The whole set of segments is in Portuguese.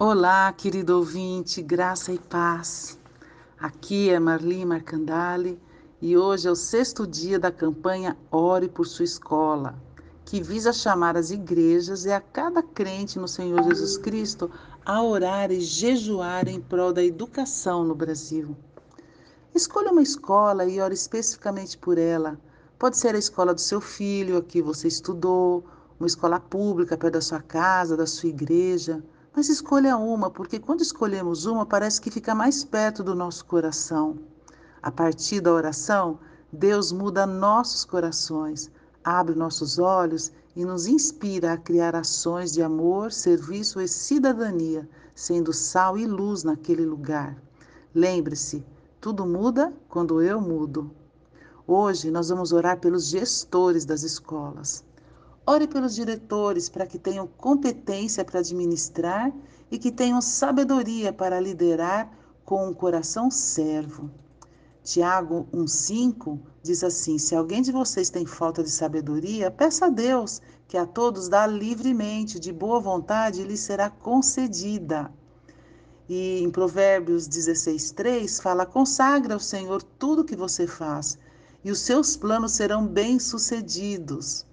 Olá, querido ouvinte, graça e paz. Aqui é Marli Marcandali e hoje é o sexto dia da campanha Ore por Sua Escola, que visa chamar as igrejas e a cada crente no Senhor Jesus Cristo a orar e jejuar em prol da educação no Brasil. Escolha uma escola e ore especificamente por ela. Pode ser a escola do seu filho, a que você estudou, uma escola pública perto da sua casa, da sua igreja. Mas escolha uma, porque quando escolhemos uma, parece que fica mais perto do nosso coração. A partir da oração, Deus muda nossos corações, abre nossos olhos e nos inspira a criar ações de amor, serviço e cidadania, sendo sal e luz naquele lugar. Lembre-se, tudo muda quando eu mudo. Hoje nós vamos orar pelos gestores das escolas. Ore pelos diretores para que tenham competência para administrar e que tenham sabedoria para liderar com um coração servo. Tiago 1,5 diz assim: Se alguém de vocês tem falta de sabedoria, peça a Deus, que a todos dá livremente, de boa vontade, e lhe será concedida. E em Provérbios 16,3 fala: Consagra ao Senhor tudo que você faz, e os seus planos serão bem-sucedidos.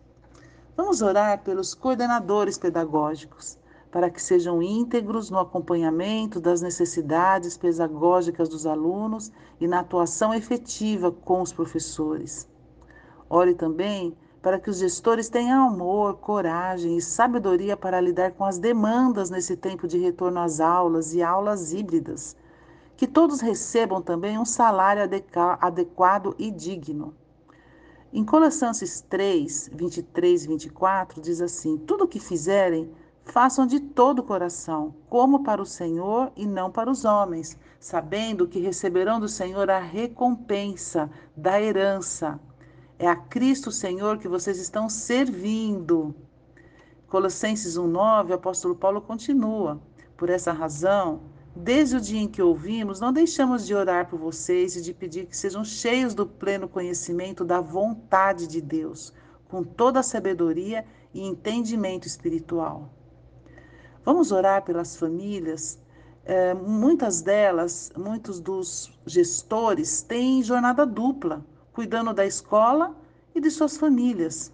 Vamos orar pelos coordenadores pedagógicos, para que sejam íntegros no acompanhamento das necessidades pedagógicas dos alunos e na atuação efetiva com os professores. Ore também para que os gestores tenham amor, coragem e sabedoria para lidar com as demandas nesse tempo de retorno às aulas e aulas híbridas. Que todos recebam também um salário adequado e digno. Em Colossenses 3, 23 e 24, diz assim: Tudo o que fizerem, façam de todo o coração, como para o Senhor e não para os homens, sabendo que receberão do Senhor a recompensa da herança. É a Cristo Senhor que vocês estão servindo. Colossenses 1,9, o apóstolo Paulo continua. Por essa razão, Desde o dia em que ouvimos, não deixamos de orar por vocês e de pedir que sejam cheios do pleno conhecimento da vontade de Deus, com toda a sabedoria e entendimento espiritual. Vamos orar pelas famílias. É, muitas delas, muitos dos gestores têm jornada dupla, cuidando da escola e de suas famílias.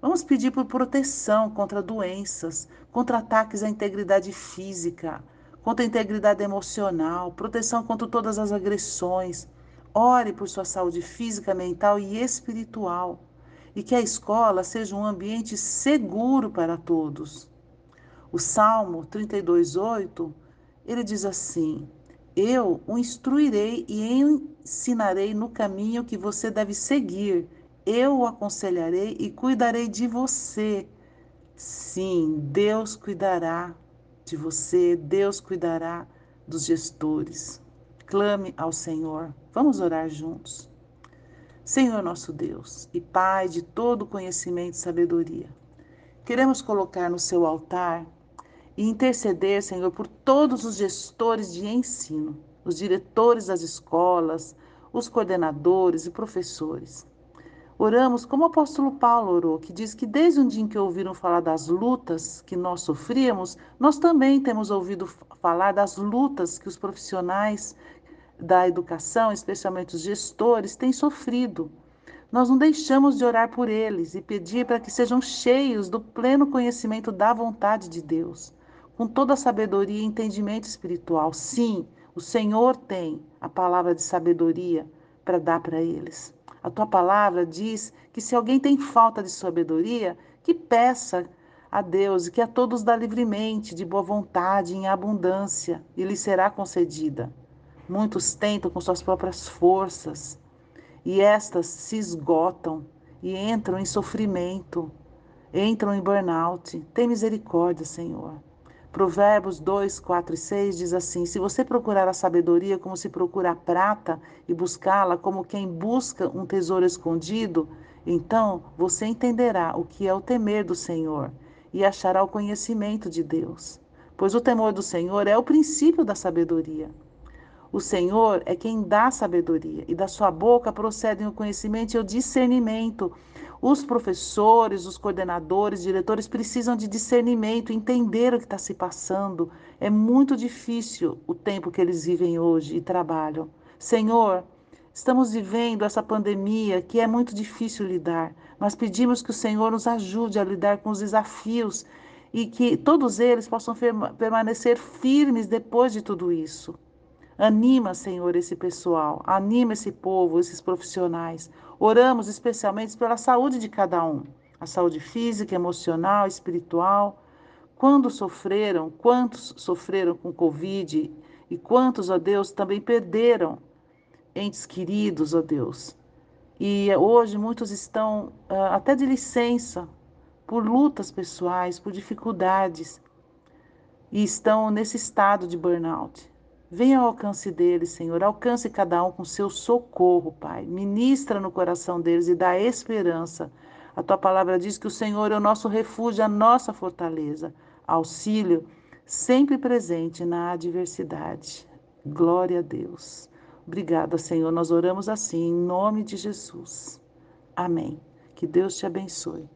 Vamos pedir por proteção contra doenças, contra ataques à integridade física, contra a integridade emocional, proteção contra todas as agressões. Ore por sua saúde física, mental e espiritual. E que a escola seja um ambiente seguro para todos. O Salmo 32:8, ele diz assim: Eu o instruirei e ensinarei no caminho que você deve seguir. Eu o aconselharei e cuidarei de você. Sim, Deus cuidará de você, Deus cuidará dos gestores. Clame ao Senhor. Vamos orar juntos. Senhor nosso Deus e Pai de todo conhecimento e sabedoria, queremos colocar no seu altar e interceder, Senhor, por todos os gestores de ensino, os diretores das escolas, os coordenadores e professores. Oramos como o apóstolo Paulo orou, que diz que desde o dia em que ouviram falar das lutas que nós sofríamos, nós também temos ouvido falar das lutas que os profissionais da educação, especialmente os gestores, têm sofrido. Nós não deixamos de orar por eles e pedir para que sejam cheios do pleno conhecimento da vontade de Deus, com toda a sabedoria e entendimento espiritual. Sim, o Senhor tem a palavra de sabedoria para dar para eles. A tua palavra diz que se alguém tem falta de sabedoria, que peça a Deus e que a todos dá livremente, de boa vontade, em abundância, e lhe será concedida. Muitos tentam com suas próprias forças, e estas se esgotam e entram em sofrimento, entram em burnout. Tem misericórdia, Senhor. Provérbios 2, 4 e 6 diz assim: Se você procurar a sabedoria como se procura a prata e buscá-la como quem busca um tesouro escondido, então você entenderá o que é o temer do Senhor e achará o conhecimento de Deus. Pois o temor do Senhor é o princípio da sabedoria. O Senhor é quem dá sabedoria, e da sua boca procedem o conhecimento e o discernimento. Os professores, os coordenadores, diretores precisam de discernimento, entender o que está se passando. É muito difícil o tempo que eles vivem hoje e trabalham. Senhor, estamos vivendo essa pandemia que é muito difícil lidar. Nós pedimos que o Senhor nos ajude a lidar com os desafios e que todos eles possam permanecer firmes depois de tudo isso. Anima, Senhor, esse pessoal, anima esse povo, esses profissionais. Oramos especialmente pela saúde de cada um, a saúde física, emocional, espiritual. Quando sofreram, quantos sofreram com Covid e quantos, ó Deus, também perderam entes queridos, ó Deus. E hoje muitos estão até de licença por lutas pessoais, por dificuldades, e estão nesse estado de burnout. Venha ao alcance deles, Senhor. Alcance cada um com seu socorro, Pai. Ministra no coração deles e dá esperança. A tua palavra diz que o Senhor é o nosso refúgio, a nossa fortaleza, auxílio sempre presente na adversidade. Glória a Deus. Obrigada, Senhor. Nós oramos assim, em nome de Jesus. Amém. Que Deus te abençoe.